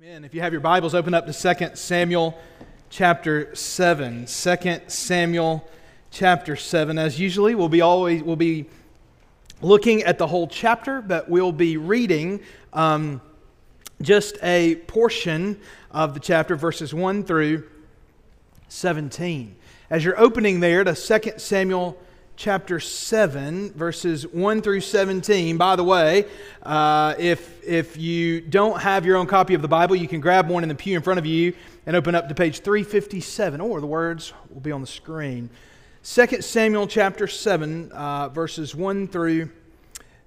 Amen. If you have your Bibles, open up to 2 Samuel chapter 7. 2 Samuel chapter 7. As usually, we'll be always we'll be looking at the whole chapter, but we'll be reading um, just a portion of the chapter, verses 1 through 17. As you're opening there to 2 Samuel chapter 7, verses 1 through 17. By the way, uh, if, if you don't have your own copy of the Bible, you can grab one in the pew in front of you and open up to page 357, or the words will be on the screen. 2 Samuel chapter 7, uh, verses 1 through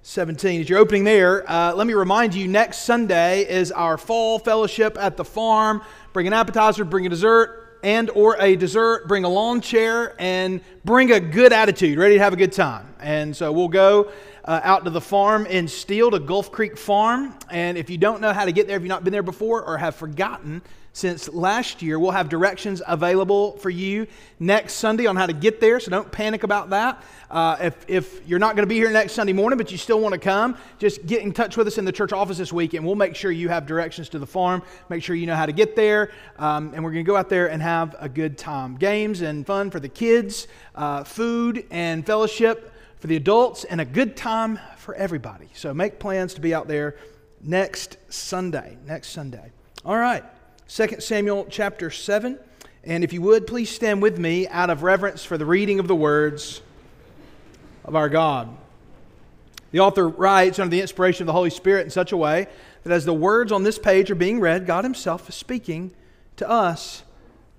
17. As you're opening there, uh, let me remind you next Sunday is our fall fellowship at the farm. Bring an appetizer, bring a dessert and or a dessert, bring a lawn chair, and bring a good attitude, ready to have a good time. And so we'll go uh, out to the farm in Steele to Gulf Creek Farm. And if you don't know how to get there, if you've not been there before or have forgotten, since last year. We'll have directions available for you next Sunday on how to get there, so don't panic about that. Uh, if, if you're not going to be here next Sunday morning, but you still want to come, just get in touch with us in the church office this week, and we'll make sure you have directions to the farm, make sure you know how to get there, um, and we're going to go out there and have a good time. Games and fun for the kids, uh, food and fellowship for the adults, and a good time for everybody. So make plans to be out there next Sunday. Next Sunday. All right. 2 Samuel chapter 7. And if you would, please stand with me out of reverence for the reading of the words of our God. The author writes under the inspiration of the Holy Spirit in such a way that as the words on this page are being read, God Himself is speaking to us,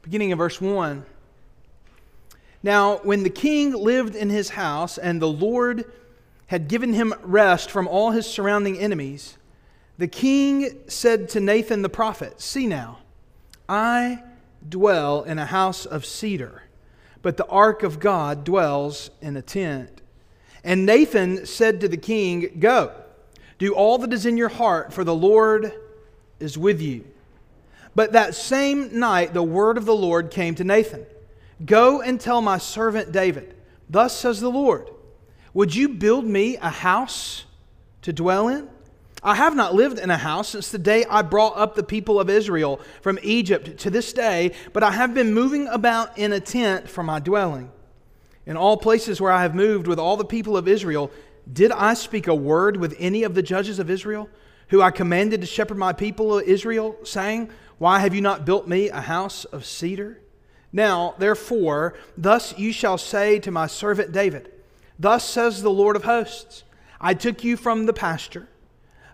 beginning in verse 1. Now, when the king lived in his house and the Lord had given him rest from all his surrounding enemies, the king said to Nathan the prophet, See now, I dwell in a house of cedar, but the ark of God dwells in a tent. And Nathan said to the king, Go, do all that is in your heart, for the Lord is with you. But that same night, the word of the Lord came to Nathan Go and tell my servant David, Thus says the Lord, Would you build me a house to dwell in? I have not lived in a house since the day I brought up the people of Israel from Egypt to this day, but I have been moving about in a tent for my dwelling. In all places where I have moved with all the people of Israel, did I speak a word with any of the judges of Israel, who I commanded to shepherd my people of Israel, saying, Why have you not built me a house of cedar? Now, therefore, thus you shall say to my servant David, Thus says the Lord of hosts, I took you from the pasture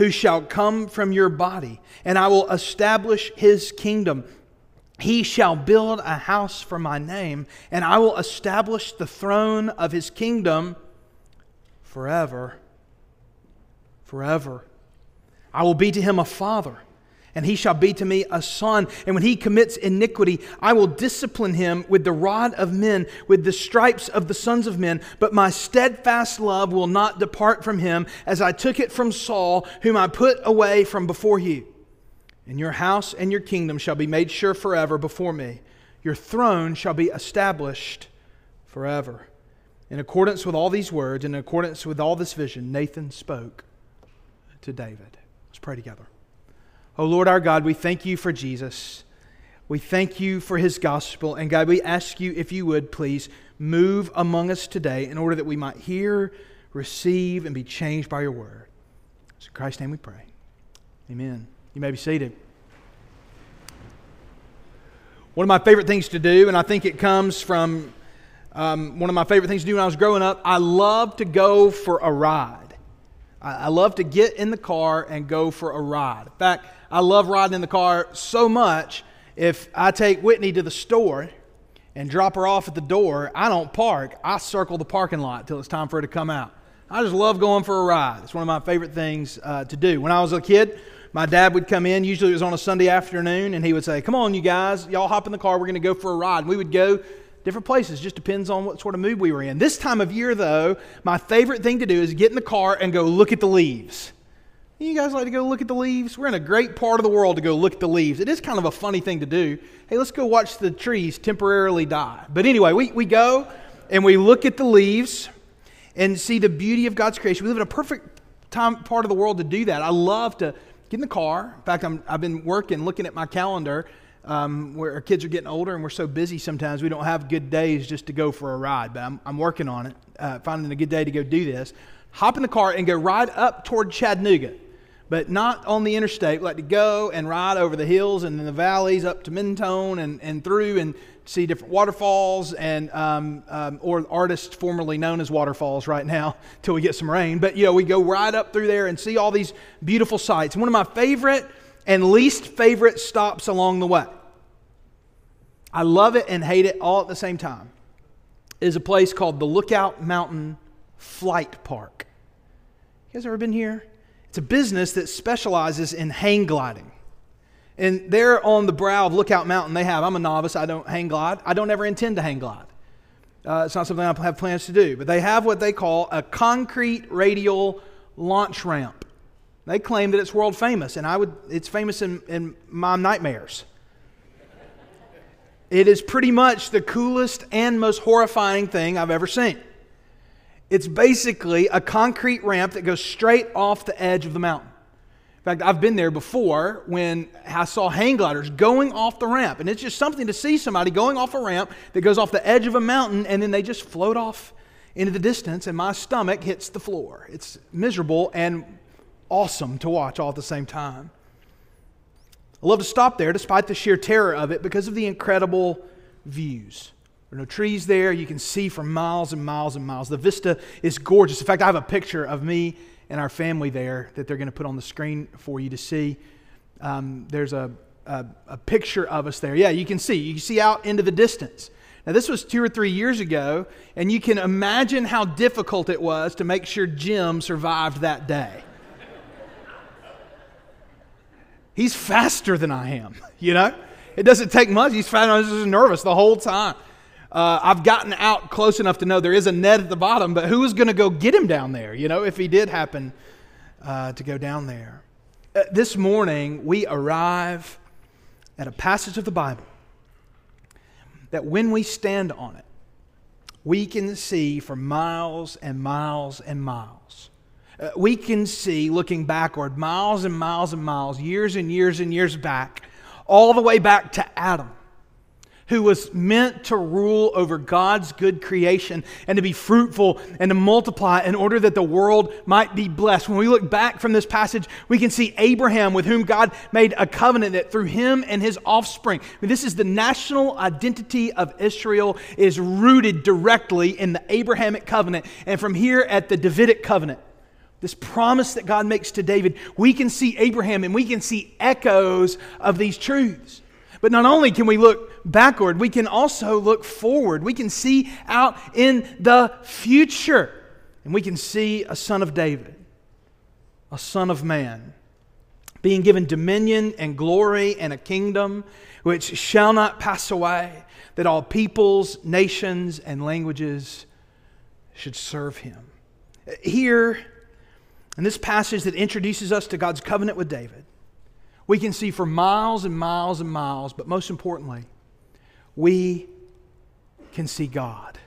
who shall come from your body, and I will establish his kingdom. He shall build a house for my name, and I will establish the throne of his kingdom forever. Forever. I will be to him a father and he shall be to me a son. And when he commits iniquity, I will discipline him with the rod of men, with the stripes of the sons of men. But my steadfast love will not depart from him, as I took it from Saul, whom I put away from before you. And your house and your kingdom shall be made sure forever before me. Your throne shall be established forever. In accordance with all these words, in accordance with all this vision, Nathan spoke to David. Let's pray together. Oh Lord our God, we thank you for Jesus. We thank you for his gospel. And God, we ask you, if you would, please move among us today in order that we might hear, receive, and be changed by your word. So in Christ's name we pray. Amen. You may be seated. One of my favorite things to do, and I think it comes from Um, one of my favorite things to do when I was growing up, I love to go for a ride. I, love to get in the car and go for a ride. In fact, I love riding in the car so much. If I take Whitney to the store and drop her off at the door, I don't park. I circle the parking lot till it's time for her to come out. I just love going for a ride. It's one of my favorite things uh, to do. When I was a kid, my dad would come in. Usually it was on a Sunday afternoon, and he would say, Come on, you guys, y'all hop in the car. We're going to go for a ride. And we would go different places. Just depends on what sort of mood we were in. This time of year, though, my favorite thing to do is get in the car and go look at the leaves. You guys like to go look at the leaves? We're in a great part of the world to go look at the leaves. It is kind of a funny thing to do. Hey, let's go watch the trees temporarily die. But anyway, we, we go and we look at the leaves and see the beauty of God's creation. We live in a perfect time part of the world to do that. I love to get in the car. In fact, i have been working, looking at my calendar, um, where our kids are getting older and we're so busy sometimes we don't have good days just to go for a ride. But I'm, I'm working on it, uh, finding a good day to go do this. Hop in the car and go ride up toward Chattanooga but not on the interstate. Like to go and ride over the hills and in the valleys up to Mentone and, and through and see different waterfalls and um, um, or artists formerly known as waterfalls right now till we get some rain. But you know, we go right up through there and see all these beautiful sights. One of my favorite and least favorite stops along the way. I love it and hate it all at the same time. Is a place called the Lookout Mountain Flight Park. You guys ever been here? It's a business that specializes in hang gliding. And there on the brow of Lookout Mountain, they have, I'm a novice, I don't hang glide. I don't ever intend to hang glide. Uh, it's not something I have plans to do. But they have what they call a concrete radial launch ramp. They claim that it's world famous, and I would, it's famous in, in my nightmares. it is pretty much the coolest and most horrifying thing I've ever seen. It's basically a concrete ramp that goes straight off the edge of the mountain. In fact, I've been there before when I saw hang gliders going off the ramp. And it's just something to see somebody going off a ramp that goes off the edge of a mountain and then they just float off into the distance and my stomach hits the floor. It's miserable and awesome to watch all at the same time. I love to stop there despite the sheer terror of it because of the incredible views. There are no trees there. You can see for miles and miles and miles. The vista is gorgeous. In fact, I have a picture of me and our family there that they're going to put on the screen for you to see. Um, there's a, a, a picture of us there. Yeah, you can see. You can see out into the distance. Now, this was two or three years ago, and you can imagine how difficult it was to make sure Jim survived that day. He's faster than I am, you know? It doesn't take much. He's fast. I was just nervous the whole time. Uh, I've gotten out close enough to know there is a net at the bottom, but who is going to go get him down there, you know, if he did happen uh, to go down there? Uh, this morning, we arrive at a passage of the Bible that when we stand on it, we can see for miles and miles and miles. Uh, we can see, looking backward, miles and miles and miles, years and years and years back, all the way back to Adam who was meant to rule over God's good creation and to be fruitful and to multiply in order that the world might be blessed. When we look back from this passage, we can see Abraham, with whom God made a covenant that through him and his offspring, I mean, this is the national identity of Israel, is rooted directly in the Abrahamic covenant and from here at the Davidic covenant this promise that God makes to David, we can see Abraham and we can see echoes of these truths. But not only can we look backward, we can also look forward. We can see out in the future. And we can see a son of David, a son of man, being given dominion and glory and a kingdom which shall not pass away, that all peoples, nations, and languages should serve him. Here, in this passage that introduces us to God's covenant with David, we can see for miles and miles and miles, but most importantly, we can see God.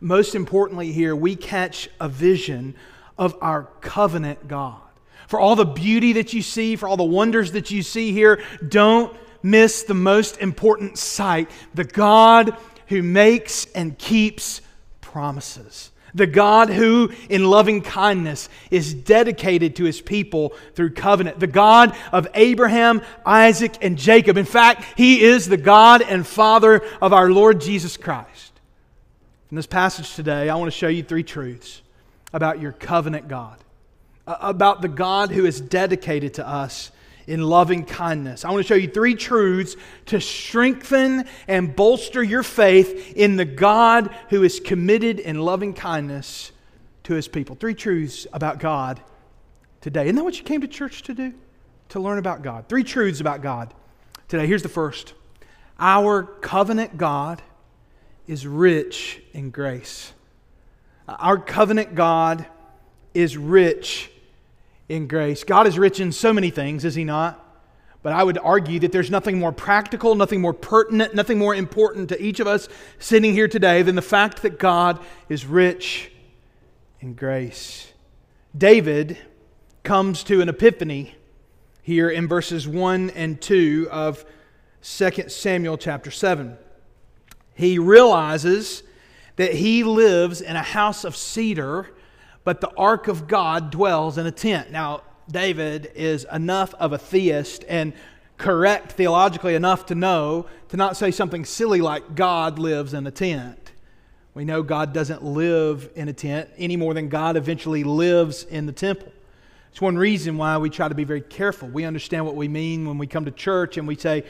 Most importantly, here, we catch a vision of our covenant God. For all the beauty that you see, for all the wonders that you see here, don't miss the most important sight the God who makes and keeps promises. The God who, in loving kindness, is dedicated to his people through covenant. The God of Abraham, Isaac, and Jacob. In fact, he is the God and Father of our Lord Jesus Christ. In this passage today, I want to show you three truths about your covenant God, uh, about the God who is dedicated to us in loving kindness. I want to show you three truths to strengthen and bolster your faith in the God who is committed in loving kindness to his people. Three truths about God today. Isn't that what you came to church to do? To learn about God. Three truths about God today. Here's the first Our covenant God is rich in grace. Our covenant God is rich in grace. God is rich in so many things, is He not? But I would argue that there's nothing more practical, nothing more pertinent, nothing more important to each of us sitting here today than the fact that God is rich in grace. David comes to an epiphany here in verses 1 and 2 of 2 Samuel chapter 7 he realizes that he lives in a house of cedar, but the ark of God dwells in a tent. Now, David is enough of a theist and correct theologically enough to know to not say something silly like God lives in a tent. We know God doesn't live in a tent any more than God eventually lives in the temple. It's one reason why we try to be very careful. We understand what we mean when we come to church and we say,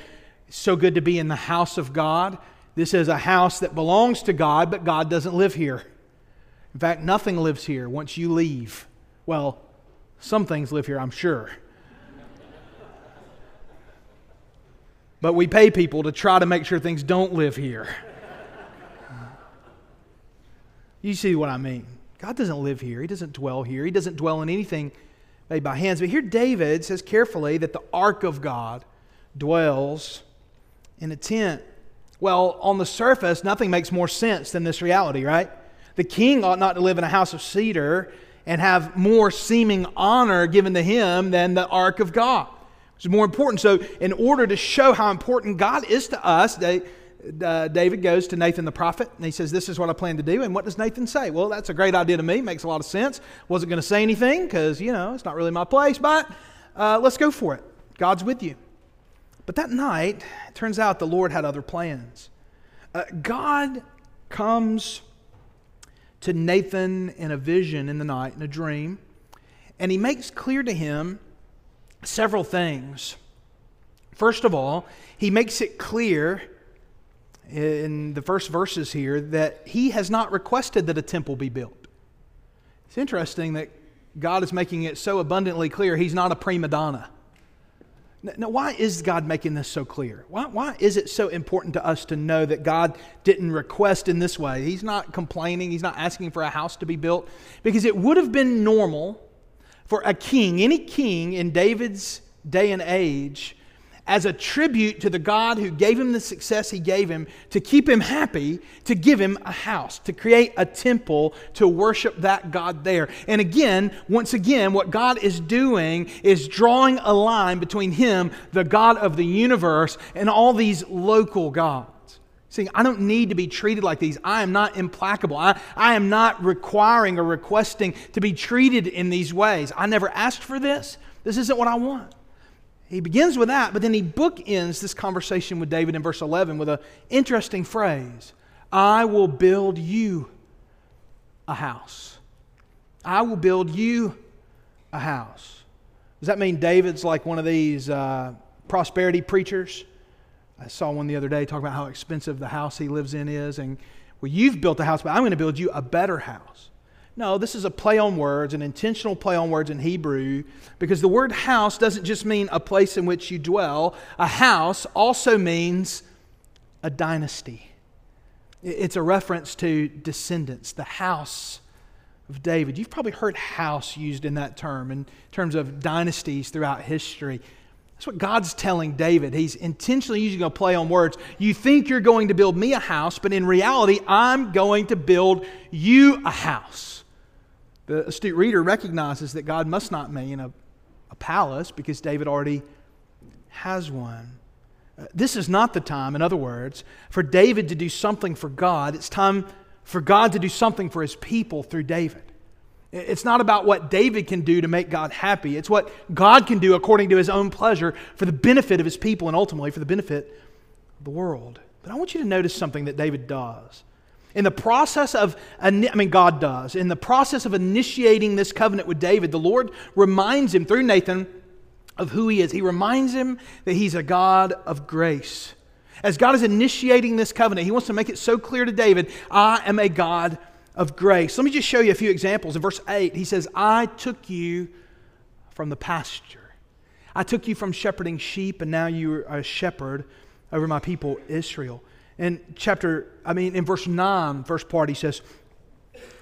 it's so good to be in the house of God. This is a house that belongs to God, but God doesn't live here. In fact, nothing lives here once you leave. Well, some things live here, I'm sure. but we pay people to try to make sure things don't live here. You see what I mean? God doesn't live here. He doesn't dwell here. He doesn't dwell in anything made by hands. But here David says carefully that the ark of God dwells in a tent. Well, on the surface, nothing makes more sense than this reality, right? The king ought not to live in a house of cedar and have more seeming honor given to him than the ark of God. It's more important. So, in order to show how important God is to us, they, uh, David goes to Nathan the prophet and he says, This is what I plan to do. And what does Nathan say? Well, that's a great idea to me. Makes a lot of sense. Wasn't going to say anything because, you know, it's not really my place, but uh, let's go for it. God's with you. But that night, it turns out the Lord had other plans. Uh, God comes to Nathan in a vision in the night, in a dream, and he makes clear to him several things. First of all, he makes it clear in the first verses here that he has not requested that a temple be built. It's interesting that God is making it so abundantly clear he's not a prima donna. Now, why is God making this so clear? Why, why is it so important to us to know that God didn't request in this way? He's not complaining, He's not asking for a house to be built, because it would have been normal for a king, any king in David's day and age, as a tribute to the God who gave him the success he gave him, to keep him happy, to give him a house, to create a temple to worship that God there. And again, once again, what God is doing is drawing a line between him, the God of the universe, and all these local gods. See, I don't need to be treated like these. I am not implacable. I, I am not requiring or requesting to be treated in these ways. I never asked for this. This isn't what I want. He begins with that, but then he bookends this conversation with David in verse 11 with an interesting phrase I will build you a house. I will build you a house. Does that mean David's like one of these uh, prosperity preachers? I saw one the other day talking about how expensive the house he lives in is, and well, you've built a house, but I'm going to build you a better house. No, this is a play on words, an intentional play on words in Hebrew, because the word house doesn't just mean a place in which you dwell. A house also means a dynasty. It's a reference to descendants, the house of David. You've probably heard house used in that term, in terms of dynasties throughout history. That's what God's telling David. He's intentionally using a play on words. You think you're going to build me a house, but in reality, I'm going to build you a house. The astute reader recognizes that God must not mean a, a palace because David already has one. Uh, this is not the time, in other words, for David to do something for God. It's time for God to do something for his people through David. It's not about what David can do to make God happy. It's what God can do according to his own pleasure for the benefit of his people and ultimately for the benefit of the world. But I want you to notice something that David does. In the process of, I mean, God does, in the process of initiating this covenant with David, the Lord reminds him through Nathan of who he is. He reminds him that he's a God of grace. As God is initiating this covenant, he wants to make it so clear to David I am a God of grace. Let me just show you a few examples. In verse 8, he says, I took you from the pasture. I took you from shepherding sheep, and now you are a shepherd over my people Israel. In chapter, I mean, in verse 9, first part, he says,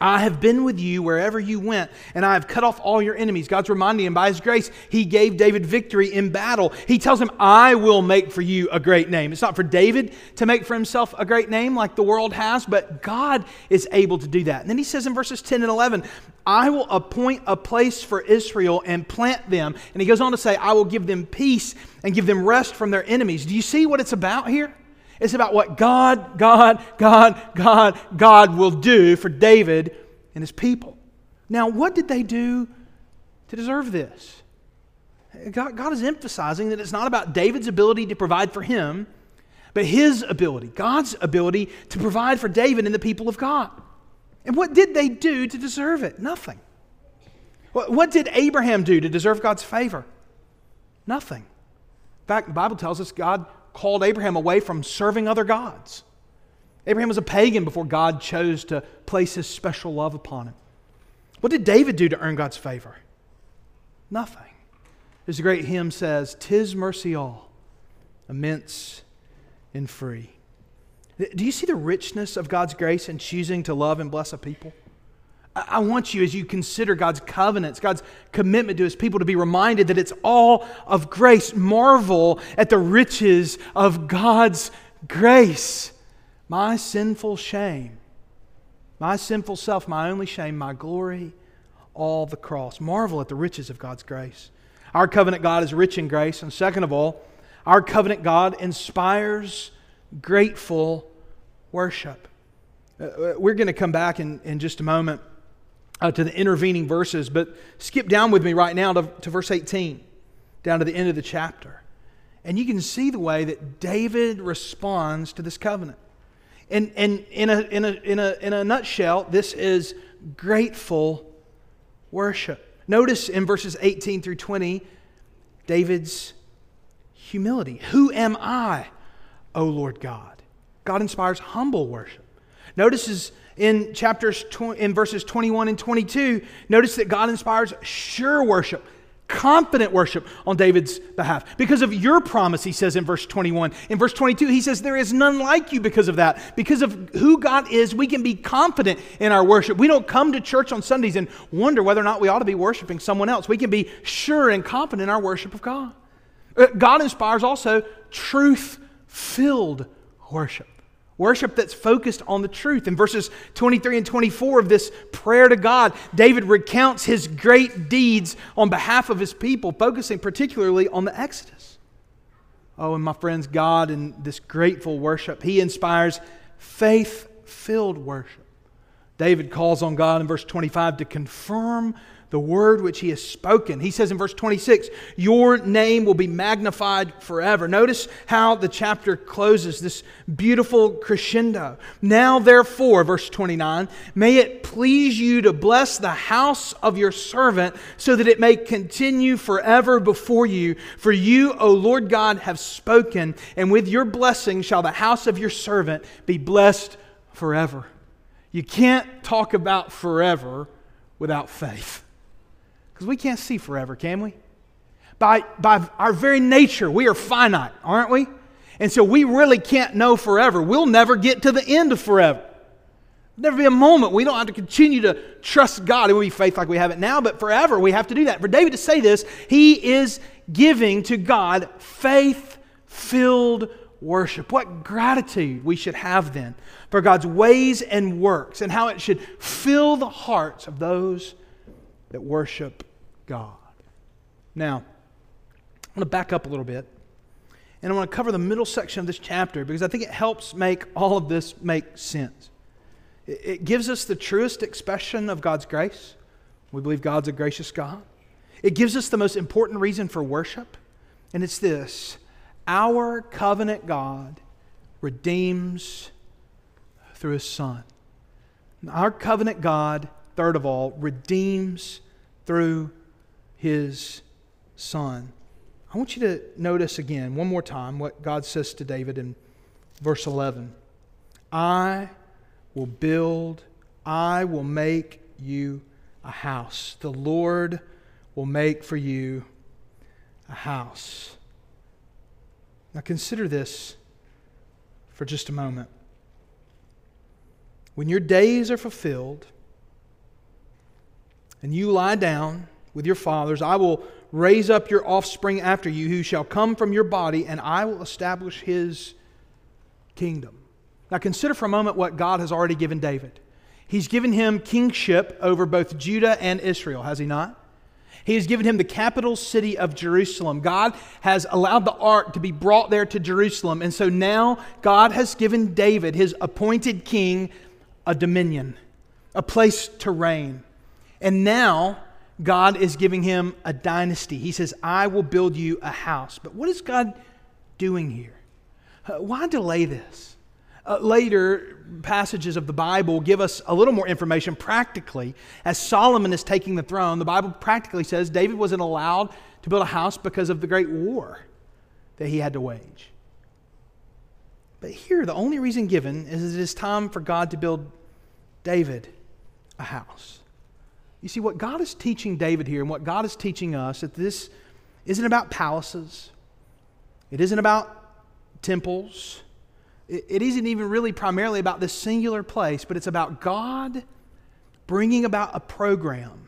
I have been with you wherever you went, and I have cut off all your enemies. God's reminding him by his grace, he gave David victory in battle. He tells him, I will make for you a great name. It's not for David to make for himself a great name like the world has, but God is able to do that. And then he says in verses 10 and 11, I will appoint a place for Israel and plant them. And he goes on to say, I will give them peace and give them rest from their enemies. Do you see what it's about here? It's about what God, God, God, God, God will do for David and his people. Now, what did they do to deserve this? God, God is emphasizing that it's not about David's ability to provide for him, but his ability, God's ability to provide for David and the people of God. And what did they do to deserve it? Nothing. What, what did Abraham do to deserve God's favor? Nothing. In fact, the Bible tells us God called Abraham away from serving other gods. Abraham was a pagan before God chose to place his special love upon him. What did David do to earn God's favor? Nothing. As the great hymn says, Tis mercy all, immense and free. Do you see the richness of God's grace in choosing to love and bless a people? I want you, as you consider God's covenants, God's commitment to his people, to be reminded that it's all of grace. Marvel at the riches of God's grace. My sinful shame, my sinful self, my only shame, my glory, all the cross. Marvel at the riches of God's grace. Our covenant God is rich in grace. And second of all, our covenant God inspires grateful worship. Uh, uh we're going to come back in, in just a moment uh, to the intervening verses, but skip down with me right now to, to verse 18, down to the end of the chapter. And you can see the way that David responds to this covenant. And, and in, a, in, a, in, a, in a nutshell, this is grateful worship. Notice in verses 18 through 20, David's humility. Who am I, O Lord God? God inspires humble worship. Notice in chapters in verses 21 and 22, notice that God inspires sure worship, confident worship on David's behalf. Because of your promise, he says in verse 21. In verse 22, he says, There is none like you because of that. Because of who God is, we can be confident in our worship. We don't come to church on Sundays and wonder whether or not we ought to be worshiping someone else. We can be sure and confident in our worship of God. Uh, God inspires also truth filled worship. Worship that's focused on the truth. In verses 23 and 24 of this prayer to God, David recounts his great deeds on behalf of his people, focusing particularly on the Exodus. Oh, and my friends, God, in this grateful worship, he inspires faith filled worship. David calls on God in verse 25 to confirm the word which he has spoken. He says in verse 26, Your name will be magnified forever. Notice how the chapter closes, this beautiful crescendo. Now, therefore, verse 29, may it please you to bless the house of your servant so that it may continue forever before you. For you, O Lord God, have spoken, and with your blessing shall the house of your servant be blessed forever. You can't talk about forever without faith. Because we can't see forever, can we? By, by our very nature, we are finite, aren't we? And so we really can't know forever. We'll never get to the end of forever. There'll never be a moment we don't have to continue to trust God. It will be faith like we have it now, but forever we have to do that. For David to say this, he is giving to God faith filled worship. What gratitude we should have then for God's ways and works and how it should fill the hearts of those that worship God. Now, I want to back up a little bit, and I want to cover the middle section of this chapter because I think it helps make all of this make sense. It gives us the truest expression of God's grace. We believe God's a gracious God. It gives us the most important reason for worship, and it's this our covenant God redeems through his Son. Our covenant God, third of all, redeems through his Son. I want you to notice again, one more time, what God says to David in verse 11 I will build, I will make you a house. The Lord will make for you a house. Now consider this for just a moment. When your days are fulfilled and you lie down with your fathers, I will raise up your offspring after you, who shall come from your body, and I will establish his kingdom. Now consider for a moment what God has already given David. He's given him kingship over both Judah and Israel, has he not? He has given him the capital city of Jerusalem. God has allowed the ark to be brought there to Jerusalem. And so now God has given David, his appointed king, a dominion, a place to reign. And now God is giving him a dynasty. He says, I will build you a house. But what is God doing here? Uh, why delay this? Uh, later passages of the Bible give us a little more information practically. As Solomon is taking the throne, the Bible practically says David wasn't allowed to build a house because of the great war that he had to wage. But here, the only reason given is it is time for God to build David a house. You see, what God is teaching David here and what God is teaching us that this isn't about palaces, it isn't about temples. It isn't even really primarily about this singular place, but it's about God bringing about a program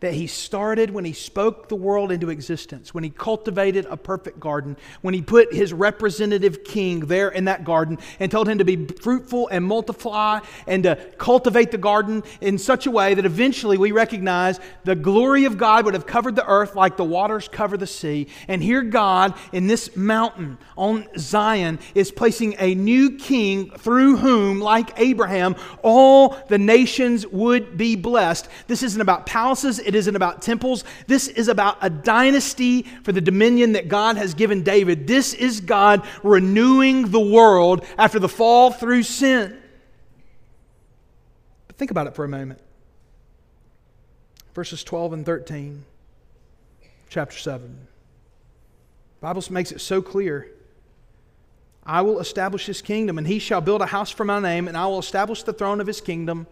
that he started when he spoke the world into existence, when he cultivated a perfect garden, when he put his representative king there in that garden and told him to be fruitful and multiply and to cultivate the garden in such a way that eventually we recognize the glory of God would have covered the earth like the waters cover the sea. And here, God in this mountain on Zion is placing a new king through whom, like Abraham, all the nations would be blessed. This isn't about palaces it isn't about temples. This is about a dynasty for the dominion that God has given David. This is God renewing the world after the fall through sin. But think about it for a moment. Verses 12 and 13, chapter 7. The Bible makes it so clear. I will establish his kingdom, and he shall build a house for my name, and I will establish the throne of his kingdom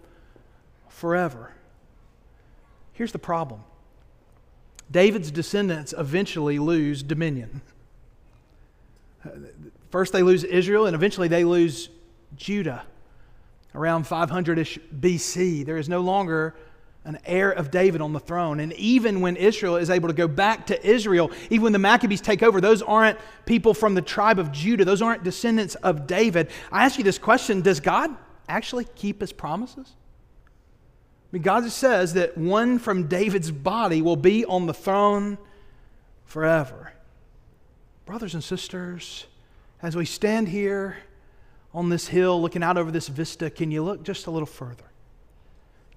forever. Here's the problem David's descendants eventually lose dominion. First, they lose Israel, and eventually, they lose Judah. Around 500 ish BC, there is no longer an heir of David on the throne. And even when Israel is able to go back to Israel, even when the Maccabees take over, those aren't people from the tribe of Judah, those aren't descendants of David. I ask you this question Does God actually keep his promises? Mean, God says that one from David's body will be on the throne forever. Brothers and sisters, as we stand here on this hill looking out over this vista, can you look just a little further?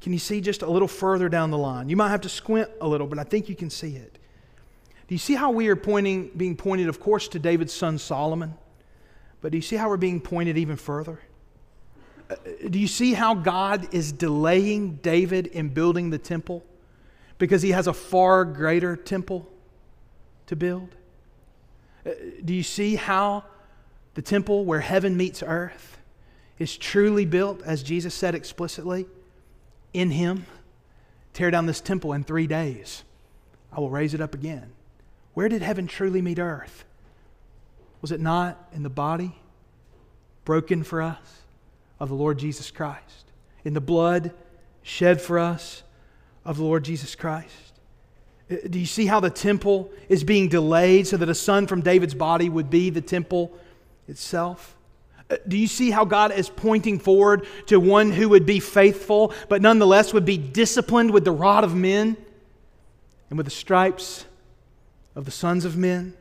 Can you see just a little further down the line? You might have to squint a little, but I think you can see it. Do you see how we are pointing, being pointed, of course, to David's son Solomon? But do you see how we're being pointed even further? Do you see how God is delaying David in building the temple? Because he has a far greater temple to build? Uh, do you see how the temple where heaven meets earth is truly built, as Jesus said explicitly, in him? Tear down this temple in three days. I will raise it up again. Where did heaven truly meet earth? Was it not in the body broken for us? Of the Lord Jesus Christ, in the blood shed for us of the Lord Jesus Christ. Uh, do you see how the temple is being delayed so that a son from David's body would be the temple itself? Uh, do you see how God is pointing forward to one who would be faithful, but nonetheless would be disciplined with the rod of men and with the stripes of the sons of men?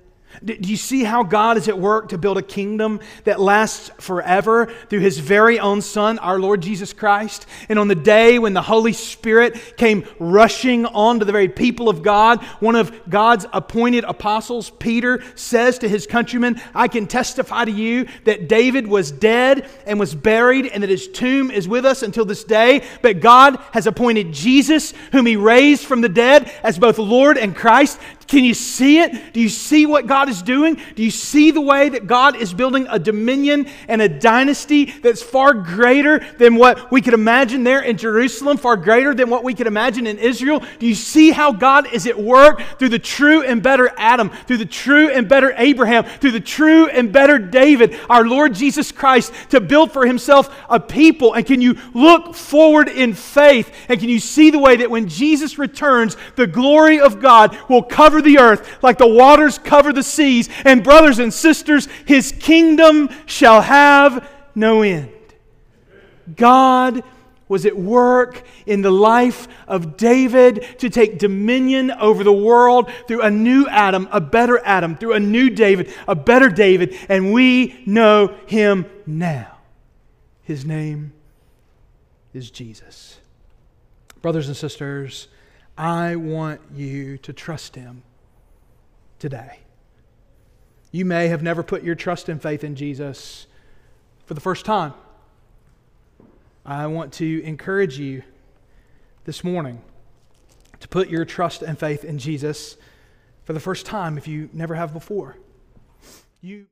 Do you see how God is at work to build a kingdom that lasts forever through his very own Son, our Lord Jesus Christ? And on the day when the Holy Spirit came rushing onto the very people of God, one of God's appointed apostles, Peter, says to his countrymen, I can testify to you that David was dead and was buried, and that his tomb is with us until this day. But God has appointed Jesus, whom he raised from the dead, as both Lord and Christ. Can you see it? Do you see what God is doing? Do you see the way that God is building a dominion and a dynasty that's far greater than what we could imagine there in Jerusalem, far greater than what we could imagine in Israel? Do you see how God is at work through the true and better Adam, through the true and better Abraham, through the true and better David, our Lord Jesus Christ, to build for himself a people? And can you look forward in faith? And can you see the way that when Jesus returns, the glory of God will cover cover the earth like the waters cover the seas. And, brothers and sisters, his kingdom shall have no end. God was at work in the life of David to take dominion over the world through a new Adam, a better Adam, through a new David, a better David, and we know him now. His name is Jesus. Brothers and sisters, I want you to trust him today. You may have never put your trust and faith in Jesus for the first time. I want to encourage you this morning to put your trust and faith in Jesus for the first time if you never have before. You